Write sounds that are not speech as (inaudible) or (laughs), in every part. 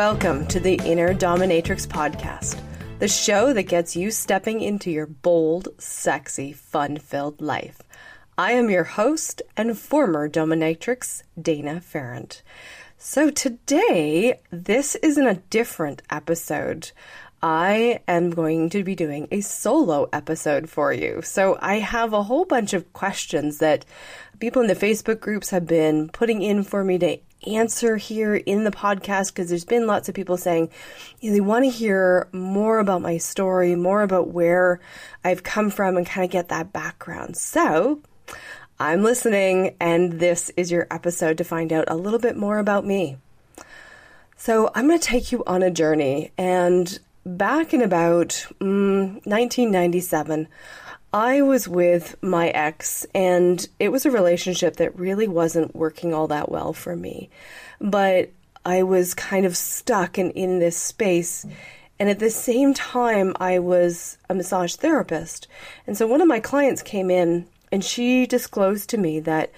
Welcome to the Inner Dominatrix Podcast, the show that gets you stepping into your bold, sexy, fun filled life. I am your host and former dominatrix, Dana Ferrand. So today, this is in a different episode. I am going to be doing a solo episode for you. So I have a whole bunch of questions that people in the Facebook groups have been putting in for me to answer here in the podcast because there's been lots of people saying you know, they want to hear more about my story, more about where I've come from and kind of get that background. So I'm listening and this is your episode to find out a little bit more about me. So I'm going to take you on a journey and back in about mm, 1997, I was with my ex, and it was a relationship that really wasn't working all that well for me. But I was kind of stuck in, in this space. And at the same time, I was a massage therapist. And so one of my clients came in and she disclosed to me that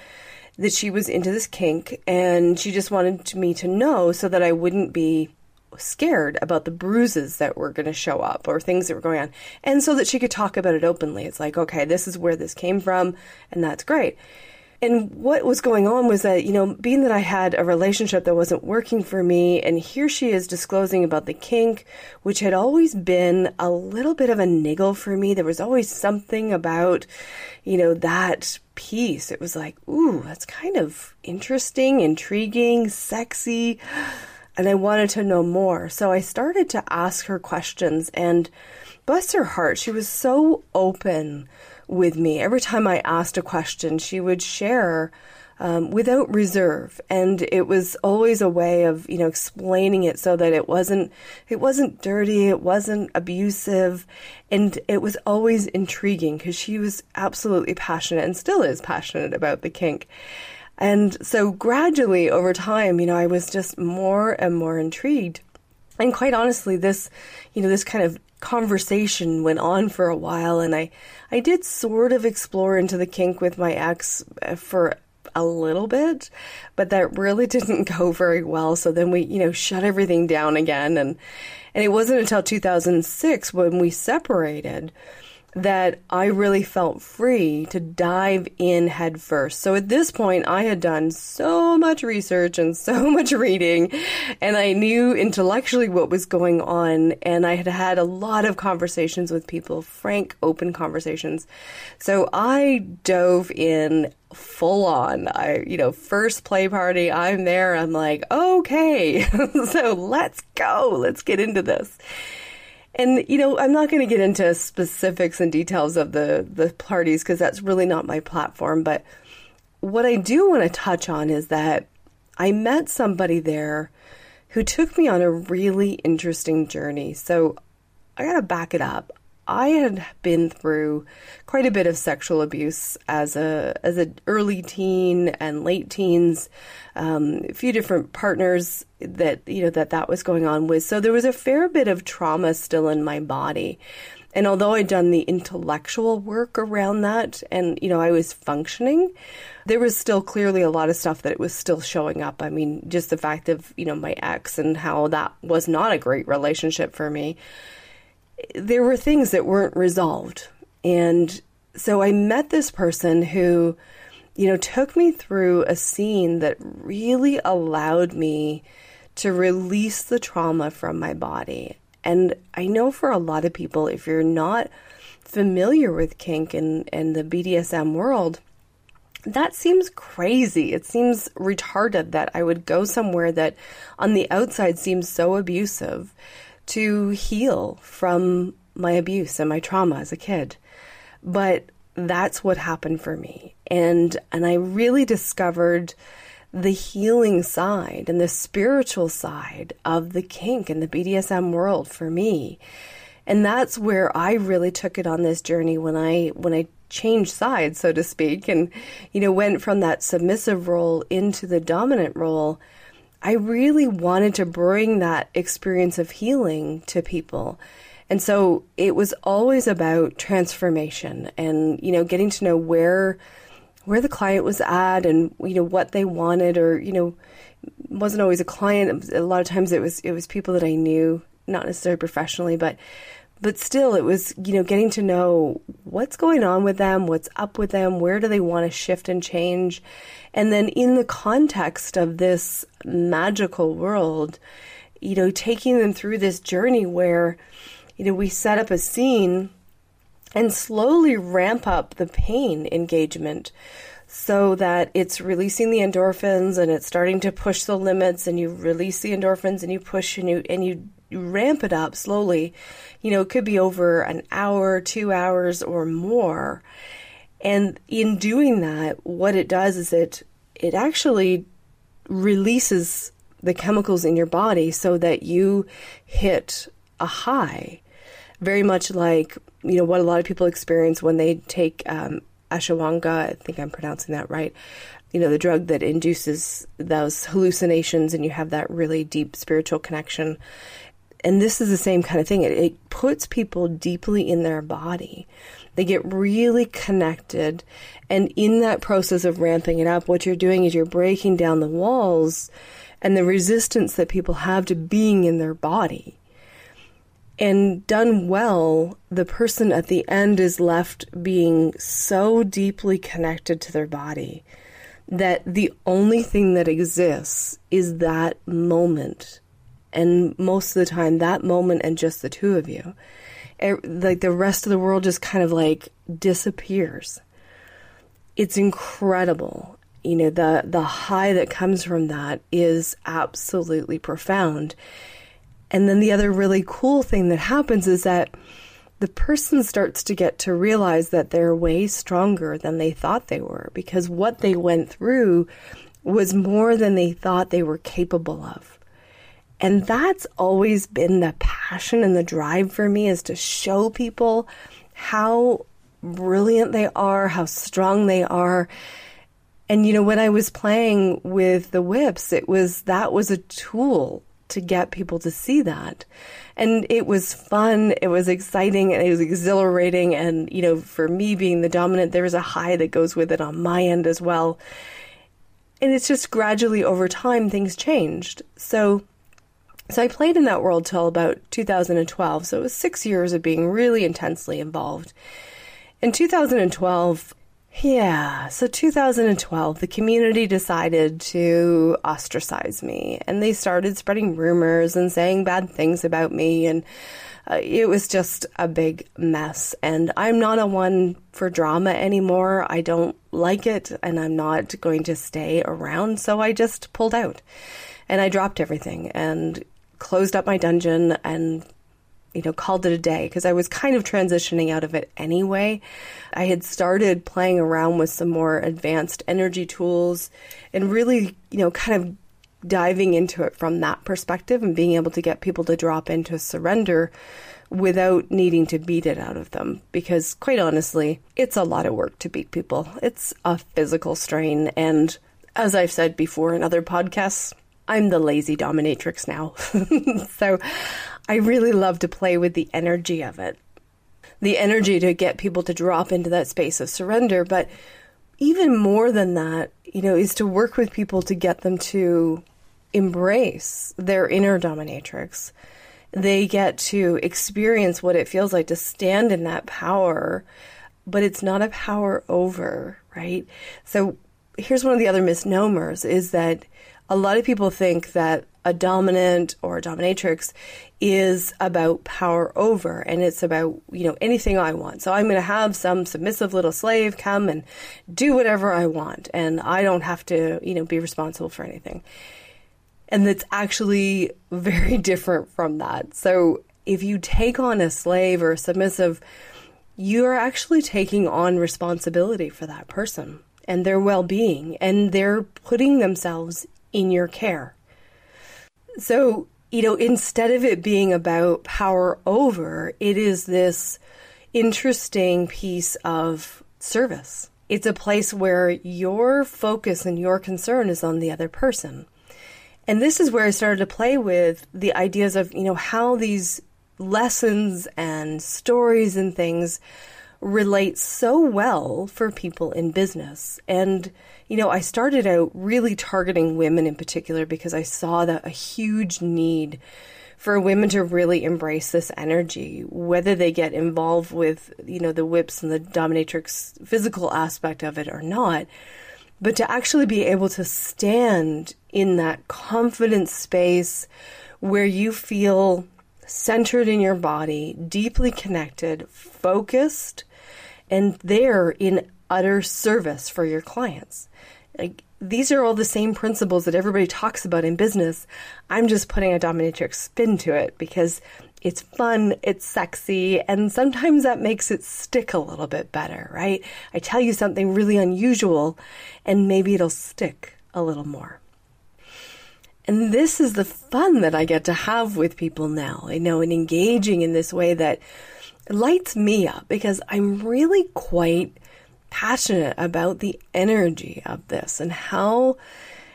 that she was into this kink and she just wanted me to know so that I wouldn't be scared about the bruises that were going to show up or things that were going on. And so that she could talk about it openly. It's like, okay, this is where this came from, and that's great. And what was going on was that, you know, being that I had a relationship that wasn't working for me, and here she is disclosing about the kink, which had always been a little bit of a niggle for me. There was always something about, you know, that piece. It was like, ooh, that's kind of interesting, intriguing, sexy and I wanted to know more. So I started to ask her questions, and bless her heart, she was so open with me. Every time I asked a question, she would share um, without reserve, and it was always a way of you know explaining it so that it wasn't it wasn't dirty, it wasn't abusive, and it was always intriguing because she was absolutely passionate and still is passionate about the kink. And so gradually over time, you know, I was just more and more intrigued. And quite honestly, this, you know, this kind of conversation went on for a while and I I did sort of explore into the kink with my ex uh, for a little bit, but that really (laughs) didn't go very well. So then we, you know, shut everything down again and and it wasn't until 2006 when we separated that I really felt free to dive in headfirst. So at this point, I had done so much research and so (laughs) much reading, and I knew intellectually what was going on, and I had had a lot of conversations with people, frank, open conversations. So I dove in full on. I, you know, first play party, I'm there. I'm like, okay, (laughs) so let's go. Let's get into this. And you know, I'm not going to get into specifics and details of the the parties because that's really not my platform. But what I do want to touch on is that I met somebody there who took me on a really interesting journey. So I got to back it up. I had been through quite a bit of sexual abuse as a as an early teen and late teens. Um, a few different partners that you know that that was going on with. So there was a fair bit of trauma still in my body. And although I'd done the intellectual work around that and, you know, I was functioning, there was still clearly a lot of stuff that it was still showing up. I mean, just the fact of, you know, my ex and how that was not a great relationship for me there were things that weren't resolved. And so I met this person who, you know, took me through a scene that really allowed me to release the trauma from my body. And I know for a lot of people, if you're not familiar with kink and, and the BDSM world, that seems crazy. It seems retarded that I would go somewhere that on the outside seems so abusive to heal from my abuse and my trauma as a kid. But that's what happened for me. And and I really discovered the healing side and the spiritual side of the kink and the BDSM world for me. And that's where I really took it on this journey when I when I changed sides, so to speak, and you know, went from that submissive role into the dominant role I really wanted to bring that experience of healing to people. And so it was always about transformation and, you know, getting to know where where the client was at and, you know, what they wanted or, you know, wasn't always a client. A lot of times it was it was people that I knew, not necessarily professionally, but but still it was you know getting to know what's going on with them, what's up with them, where do they want to shift and change, and then in the context of this magical world, you know, taking them through this journey where you know we set up a scene and slowly ramp up the pain engagement so that it's releasing the endorphins and it's starting to push the limits and you release the endorphins and you push and you and you ramp it up slowly. You know it could be over an hour 2 hours or more. And in doing that what it does is it it actually releases the chemicals in your body so that you hit a high very much like you know what a lot of people experience when they take um, ashwagandha. I think I'm pronouncing that right. You know, the drug that induces those hallucinations, and you have that really deep spiritual connection. And this is the same kind of thing. It, it puts people deeply in their body. They get really connected. And in that process of ramping it up, what you're doing is you're breaking down the walls and the resistance that people have to being in their body and done well, the person at the end is left being so deeply connected to their body that the only thing that exists is that moment. And most of the time, that moment and just the two of you. It, like the rest of the world just kind of like disappears. It's incredible. You know, the, the high that comes from that is absolutely profound. And then the other really cool thing that happens is that the person starts to get to realize that they're way stronger than they thought they were because what they went through was more than they thought they were capable of. And that's always been the passion and the drive for me is to show people how brilliant they are, how strong they are. And you know, when I was playing with the whips, it was that was a tool to get people to see that. And it was fun, it was exciting, and it was exhilarating. And, you know, for me being the dominant, there was a high that goes with it on my end as well. And it's just gradually over time things changed. So, so I played in that world till about 2012. So it was six years of being really intensely involved. In 2012, yeah, so 2012, the community decided to ostracize me, and they started spreading rumors and saying bad things about me, and uh, it was just a big mess. And I'm not a one for drama anymore. I don't like it, and I'm not going to stay around, so I just pulled out. And I dropped everything and closed up my dungeon and you know, called it a day because I was kind of transitioning out of it anyway. I had started playing around with some more advanced energy tools and really, you know, kind of diving into it from that perspective and being able to get people to drop into surrender without needing to beat it out of them because quite honestly, it's a lot of work to beat people. It's a physical strain and as I've said before in other podcasts, I'm the lazy dominatrix now. (laughs) so I really love to play with the energy of it. The energy to get people to drop into that space of surrender. But even more than that, you know, is to work with people to get them to embrace their inner dominatrix. They get to experience what it feels like to stand in that power, but it's not a power over, right? So here's one of the other misnomers is that a lot of people think that a dominant or a dominatrix is about power over and it's about, you know, anything I want. So I'm going to have some submissive little slave come and do whatever I want and I don't have to, you know, be responsible for anything. And it's actually very (laughs) different from that. So if you take on a slave or a submissive, you are actually taking on responsibility for that person and their well being, and they're putting themselves in your care. So, you know, instead of it being about power over, it is this interesting piece of service. It's a place where your focus and your concern is on the other person. And this is where I started to play with the ideas of, you know, how these lessons and stories and things relate so well for people in business. And, you know, I started out really targeting women in particular because I saw that a huge need for women to really embrace this energy, whether they get involved with, you know, the whips and the dominatrix physical aspect of it or not, but to actually be able to stand in that confident space where you feel centered in your body, deeply connected, focused, and there in utter service for your clients. Like, these are all the same principles that everybody talks about in business. I'm just putting a dominatrix spin to it because it's fun, it's sexy, and sometimes that makes it stick a little bit better, right? I tell you something really unusual, and maybe it'll stick a little more. And this is the fun that I get to have with people now. I know, and engaging in this way that lights me up because I'm really quite passionate about the energy of this and how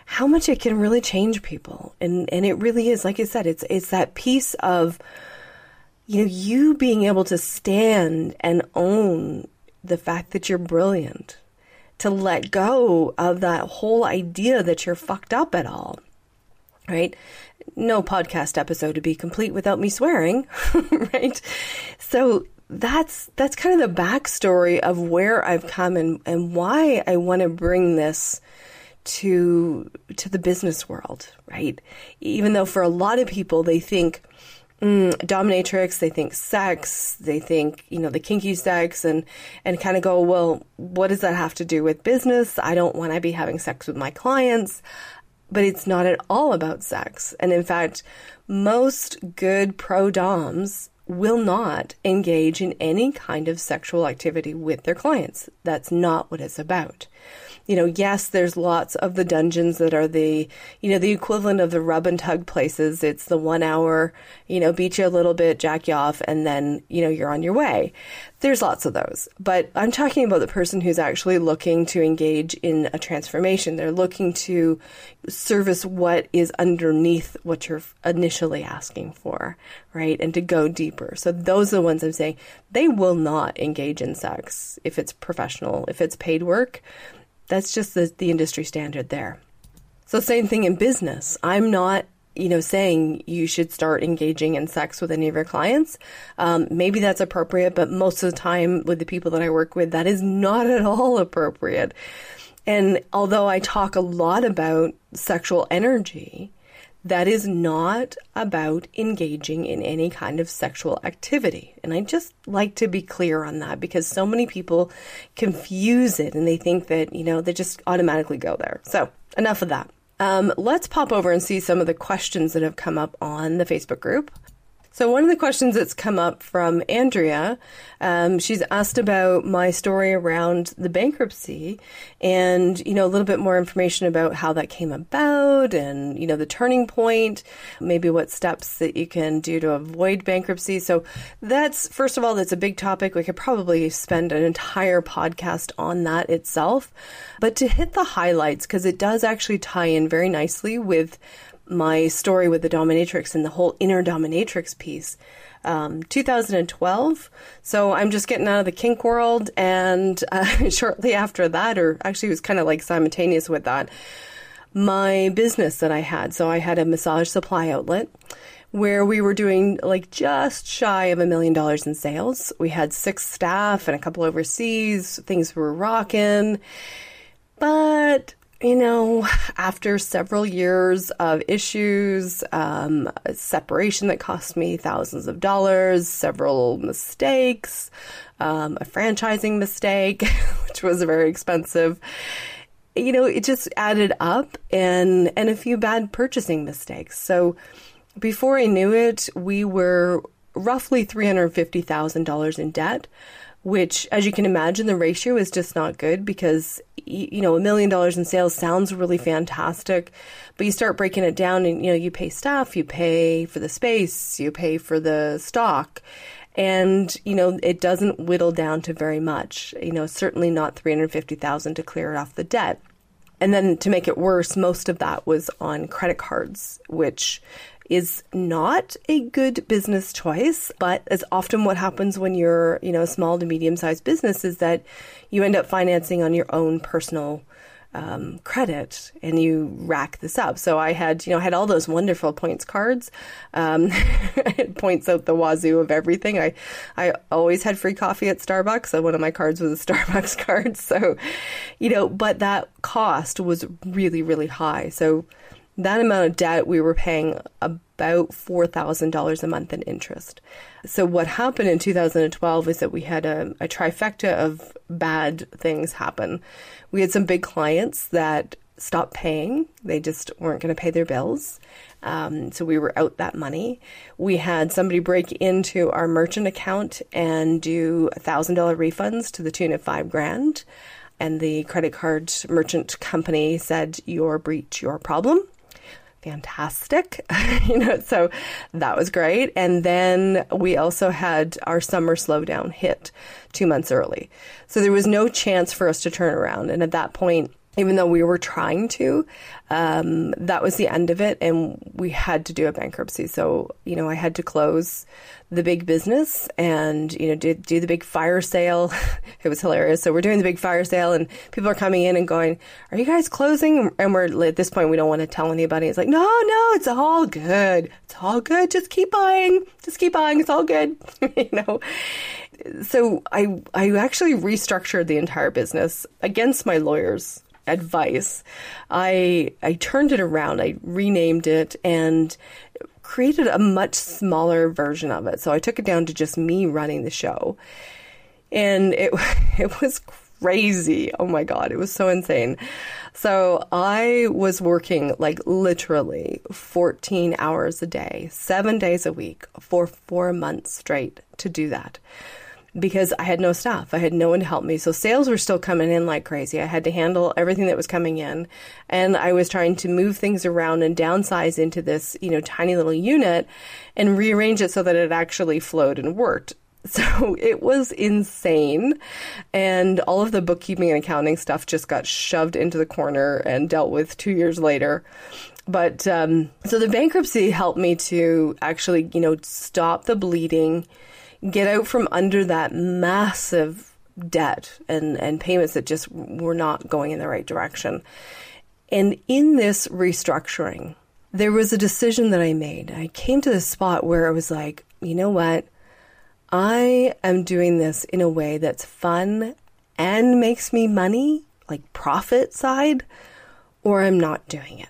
how much it can really change people. And and it really is, like I said, it's it's that piece of you know, you being able to stand and own the fact that you're brilliant, to let go of that whole idea that you're fucked up at all, right? No podcast episode to be complete without me swearing, (laughs) right? So that's that's kind of the backstory of where I've come and, and why I want to bring this to to the business world, right? Even though for a lot of people they think mm, dominatrix, they think sex, they think you know the kinky sex, and and kind of go, well, what does that have to do with business? I don't want to be having sex with my clients, but it's not at all about sex, and in fact, most good pro doms will not engage in any kind of sexual activity with their clients. That's not what it's about you know, yes, there's lots of the dungeons that are the, you know, the equivalent of the rub and tug places. It's the one hour, you know, beat you a little bit, jack you off, and then, you know, you're on your way. There's lots of those. But I'm talking about the person who's actually looking to engage in a transformation. They're looking to service what is underneath what you're initially asking for, right? And to go deeper. So those are the ones I'm saying they will not engage in sex if it's professional, if it's paid work that's just the, the industry standard there. So, same thing in business. I'm not you know, saying you should start engaging in sex with any of your clients. Um, maybe that's appropriate, but most of the time with the people that I work with, that is not at all appropriate. And although I talk a lot about sexual energy, that is not about engaging in any kind of sexual activity. And I just like to be clear on that because so many people confuse it and they think that, you know, they just automatically go there. So, enough of that. Um, let's pop over and see some of the questions that have come up on the Facebook group. So, one of the questions that's come up from Andrea, um, she's asked about my story around the bankruptcy and, you know, a little bit more information about how that came about and, you know, the turning point, maybe what steps that you can do to avoid bankruptcy. So, that's, first of all, that's a big topic. We could probably spend an entire podcast on that itself. But to hit the highlights, because it does actually tie in very nicely with my story with the dominatrix and the whole inner dominatrix piece. Um, 2012. So I'm just getting out of the kink world, and uh, (laughs) shortly after that, or actually it was kind of like simultaneous with that, my business that I had. So I had a massage supply outlet where we were doing like just shy of a million dollars in sales. We had six staff and a couple overseas. Things were rocking. But you know, after several years of issues, um, separation that cost me thousands of dollars, several mistakes, um, a franchising mistake, (laughs) which was very expensive. You know, it just added up and, and a few bad purchasing mistakes. So before I knew it, we were roughly $350,000 in debt which, as you can imagine, the ratio is just not good because, you know, a million dollars in sales sounds really fantastic, but you start breaking it down and, you know, you pay staff, you pay for the space, you pay for the stock. And, you know, it doesn't whittle down to very much, you know, certainly not 350,000 to clear it off the debt. And then to make it worse, most of that was on credit cards, which is not a good business choice, but as often what happens when you're, you know, a small to medium sized business is that you end up financing on your own personal um, credit and you rack this up. So I had, you know, I had all those wonderful points cards, um, (laughs) points out the wazoo of everything. I, I always had free coffee at Starbucks. So one of my cards was a (laughs) Starbucks card. So, you know, but that cost was really, really high. So that amount of debt we were paying about $4,000 a month in interest. So what happened in 2012 is that we had a, a trifecta of bad things happen. We had some big clients that stopped paying. They just weren't going to pay their bills. Um, so we were out that money. We had somebody break into our merchant account and do $1,000 refunds to the tune of five grand. And the credit card merchant company said, Your breach, your problem fantastic. (laughs) you know, so that was great. And then we also had our summer slowdown hit two months early. So there was no chance for us to turn around. And at that point, even though we were trying to, um, that was the end of it, and we had to do a bankruptcy. So, you know, I had to close the big business and, you know, do, do the big fire sale. (laughs) it was hilarious. So, we're doing the big fire sale, and people are coming in and going, Are you guys closing? And we're at this point, we don't want to tell anybody. It's like, No, no, it's all good. It's all good. Just keep buying. Just keep buying. It's all good. (laughs) you know? So, I, I actually restructured the entire business against my lawyers advice, I I turned it around. I renamed it and created a much smaller version of it. So I took it down to just me running the show. And it (laughs) it was crazy. Oh my god, it was so insane. So I was working like literally 14 hours a day, 7 days a week for 4 months straight to do that because I had no staff. I had no one to help me. So sales were still coming in like crazy. I had to handle everything that was coming in. And I was trying to move things around and downsize into this, you know, tiny little unit and rearrange it so that it actually flowed and worked. (laughs) So it was insane. And all of the bookkeeping and accounting stuff just got shoved into the corner and dealt with two years later. But um, so the bankruptcy helped me to actually, you know, stop the bleeding get out from under that massive debt and, and payments that just were not going in the right direction. And in this restructuring, there was a decision that I made. I came to this spot where I was like, you know what? I am doing this in a way that's fun and makes me money, like profit side, or I'm not doing it.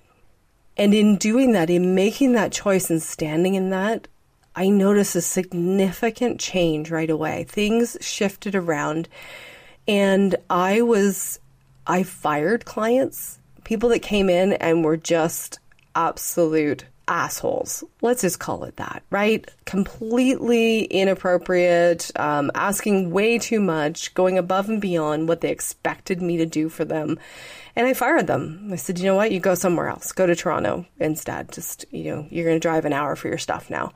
And in doing that, in making that choice and standing in that, I noticed a significant change right away. Things shifted around, and I was, I fired clients, people that came in and were just absolute assholes. Let's just call it that, right? Completely inappropriate, um, asking way too much, going above and beyond what they expected me to do for them. And I fired them. I said, you know what? You go somewhere else. Go to Toronto instead. Just, you know, you're going to drive an hour for your stuff now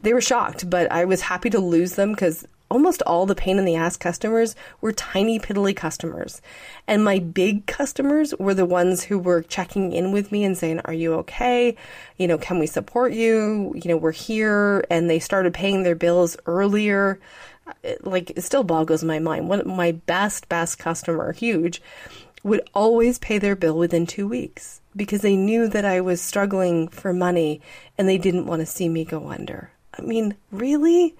they were shocked, but I was happy to lose them because almost all the pain in the ass customers were tiny, piddly customers. And my big customers were the ones who were checking in with me and saying, Are you okay? You know, can we support you? You know, we're here. And they started paying their bills earlier. It, like, it still boggles my mind. One my best, best customer, huge, would always pay their bill within two weeks because they knew that I was struggling for money and they didn't want to see me go under. I mean, really?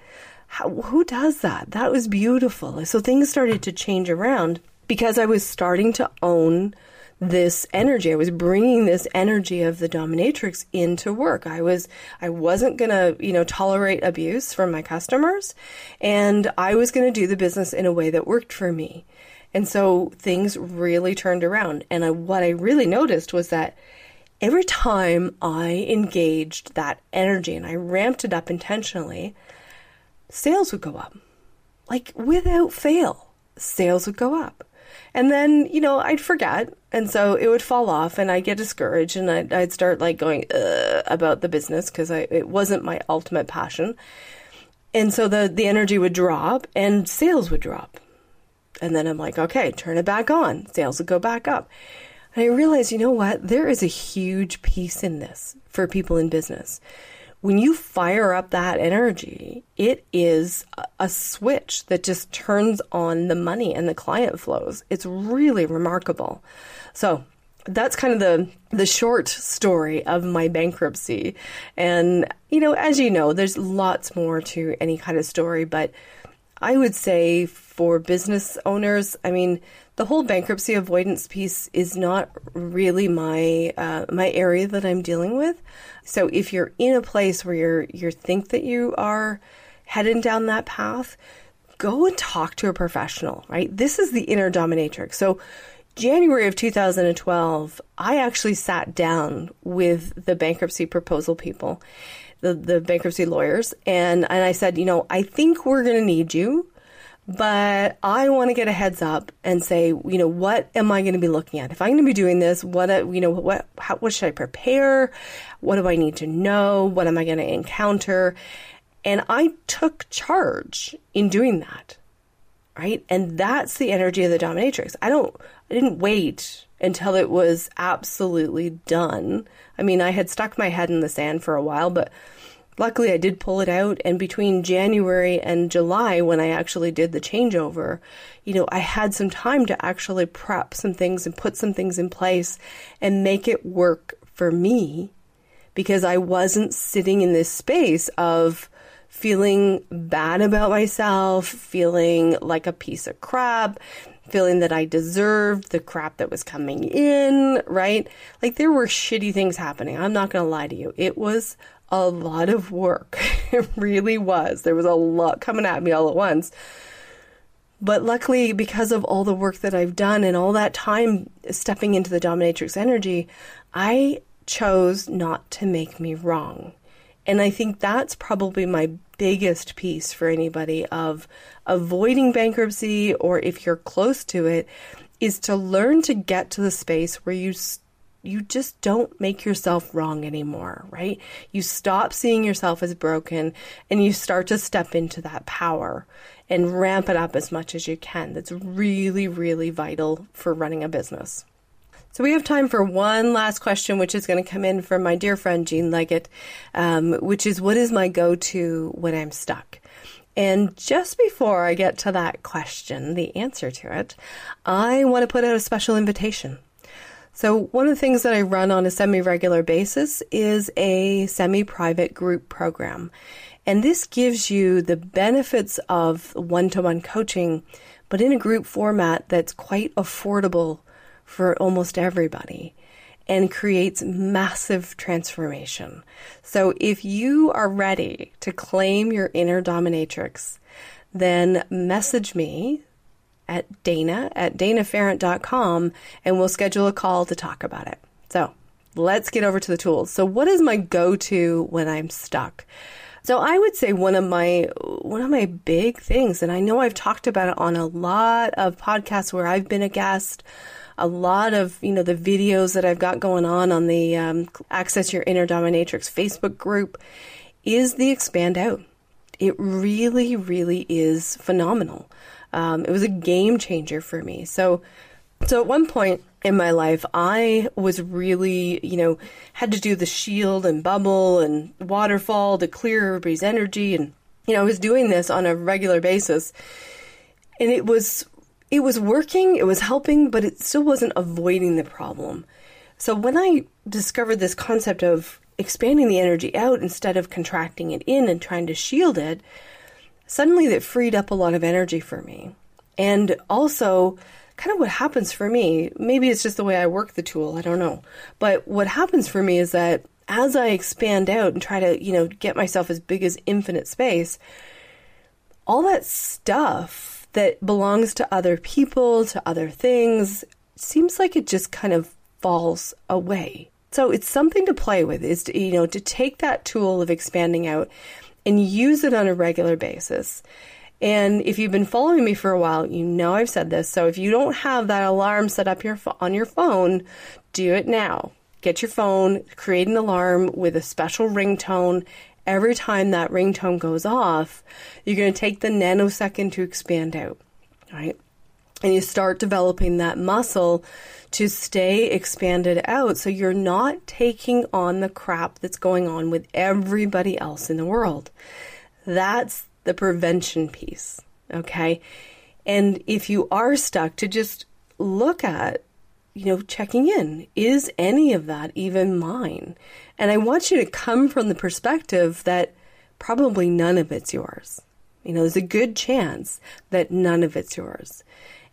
How, who does that? That was beautiful. So things started to change around because I was starting to own this energy. I was bringing this energy of the dominatrix into work. I was, I wasn't going to, you know, tolerate abuse from my customers and I was going to do the business in a way that worked for me. And so things really turned around. And I, what I really noticed was that every time I engaged that energy and I ramped it up intentionally, sales would go up. Like without fail, sales would go up. And then, you know, I'd forget. And so it would fall off and I'd get discouraged and I'd, I'd start like going about the business because it wasn't my ultimate passion. And so the, the energy would drop and sales would drop. And then I'm like, okay, turn it back on. Sales would go back up. And I realized, you know what? There is a huge piece in this for people in business. when you fire up that energy, it is a switch that just turns on the money and the client flows. It's really remarkable. So, that's kind of the the short story of my bankruptcy. And you know, as you know, there's lots more to any kind of story, but I would say for business owners, I mean, the whole bankruptcy avoidance piece is not really my uh, my area that I'm dealing with. So if you're in a place where you're you think that you are heading down that path, go and talk to a professional. Right, this is the inner dominatrix. So January of 2012, I actually sat down with the bankruptcy proposal people, the, the bankruptcy lawyers, and, and I said, you know, I think we're going to need you, but I want to get a heads up and say, you know, what am I going to be looking at? If I'm going to be doing this, what, you know, what, how, what should I prepare? What do I need to know? What am I going to encounter? And I took charge in doing that right? And that's the energy of the dominatrix. I don't, I didn't wait until it was absolutely done. I mean, I had stuck my head in the sand for a while, but luckily I did pull it out. And between January and July, when I actually did the changeover, you know, I had some time to actually prep some things and put some things in place and make it work for me because I wasn't sitting in this space of, feeling bad about myself, feeling like a piece of crap, feeling that I deserved the crap that was coming in, right? Like there were shitty things happening. I'm not going to lie to you. It was a lot of work. (laughs) it really was. There was a lot coming at me all at once. But luckily, because of all the work that I've done and all that time stepping into the dominatrix energy, I chose not to make me wrong. And I think that's probably my biggest piece for anybody of avoiding bankruptcy or if you're close to it is to learn to get to the space where you you just don't make yourself wrong anymore, right? You stop seeing yourself as broken and you start to step into that power and ramp it up as much as you can. That's really, really vital for running a business. So we have time for one last question, which is going to come in from my dear friend Jean Leggett, um, which is what is my go-to when I'm stuck? And just before I get to that question, the answer to it, I want to put out a special invitation. So, one of the things that I run on a semi regular basis is a semi private group program. And this gives you the benefits of one to one coaching, but in a group format that's quite affordable for almost everybody and creates massive transformation. So if you are ready to claim your inner dominatrix, then message me at Dana at danaferrant.com and we'll schedule a call to talk about it. So let's get over to the tools. So what is my go-to when I'm stuck? So I would say one of my one of my big things, and I know I've talked about it on a lot of podcasts where I've been a guest, a lot of you know the videos that I've got going on on the um, Access Your Inner Dominatrix Facebook group is the expand out. It really, really is phenomenal. Um, it was a game changer for me. So, so at one point in my life, I was really, you know, had to do the shield and bubble and waterfall to clear everybody's energy, and you know, I was doing this on a regular basis, and it was it was working, it was helping, but it still wasn't avoiding the problem. So when I discovered this concept of expanding the energy out instead of contracting it in and trying to shield it, suddenly that freed up a lot of energy for me. And also, kind of what happens for me, maybe it's just the way I work the tool, I don't know. But what happens for me is that as I expand out and try to, you know, get myself as big as infinite space, all that stuff that belongs to other people, to other things, seems like it just kind of falls away. So it's something to play with is to, you know, to take that tool of expanding out and use it on a regular basis. And if you've been following me for a while, you know I've said this. So if you don't have that alarm set up your on your phone, do it now. Get your phone, create an alarm with a special ringtone every time that ringtone goes off, you're going to take the nanosecond to expand out, right? And you start developing that muscle to stay expanded out so you're not taking on the crap that's going on with everybody else in the world. That's the prevention piece, okay? And if you are stuck, to just look at, you know, checking in. Is any of that even mine? And I want you to come from the perspective that probably none of it's yours. You know, there's a good chance that none of it's yours.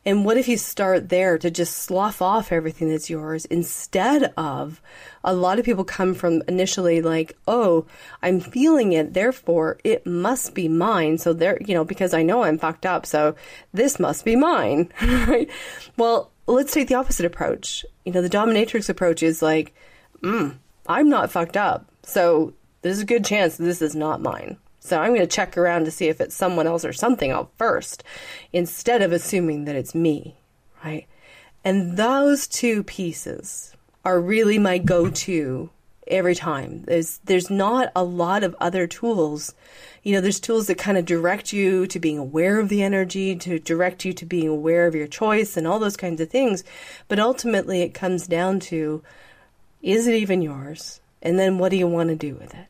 And what if you start there to just slough off everything that's yours instead of a lot of people come from initially like, oh, I'm feeling it, therefore it must be mine. So there, you know, because I know I'm fucked up, so this must be mine, (laughs) right? Well, let's take the opposite approach. You know, the dominatrix approach is like, mm, I'm not fucked up, so there's a good chance this is not mine. So I'm going to check around to see if it's someone else or something else first instead of assuming that it's me, right? And those two pieces are really my go-to every time. There's there's not a lot of other tools. You know, there's tools that kind of direct you to being aware of the energy, to direct you to being aware of your choice and all those kinds of things. But ultimately it comes down to is it even yours? And then what do you want to do with it?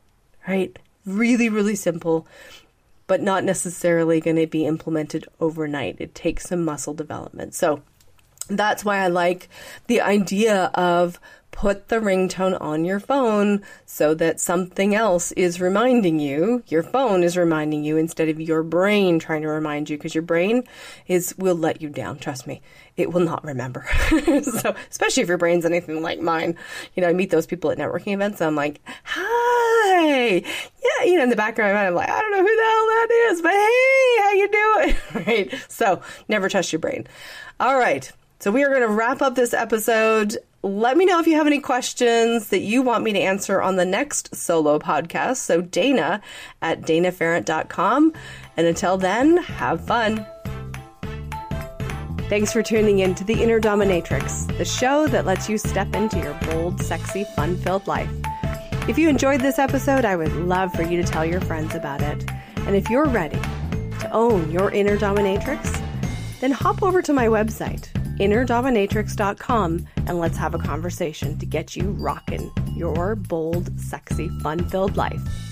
Right? Really, really simple, but not necessarily going to be implemented overnight. It takes some muscle development. So that's why I like the idea of put the ringtone on your phone so that something else is reminding you. Your phone is reminding you instead of your brain trying to remind you because your brain is will let you down. Trust me, it will not remember. (laughs) so especially if your brain's anything like mine. You know, I meet those people at networking events. I'm like, hi, yeah. You know, in the background, I'm like, I don't know who the hell that is, but hey, how you doing? (laughs) right. So never trust your brain. All right. So we are going to wrap up this episode. Let me know if you have any questions that you want me to answer on the next solo podcast. So Dana at danaferrant.com. And until then, have fun. Thanks for tuning in to The Inner Dominatrix, the show that lets you step into your bold, sexy, fun filled life. If you enjoyed this episode, I would love for you to tell your friends about it. And if you're ready to own your inner dominatrix, then hop over to my website, innerdominatrix.com and let's have a conversation to get you rocking your bold, sexy, fun filled life.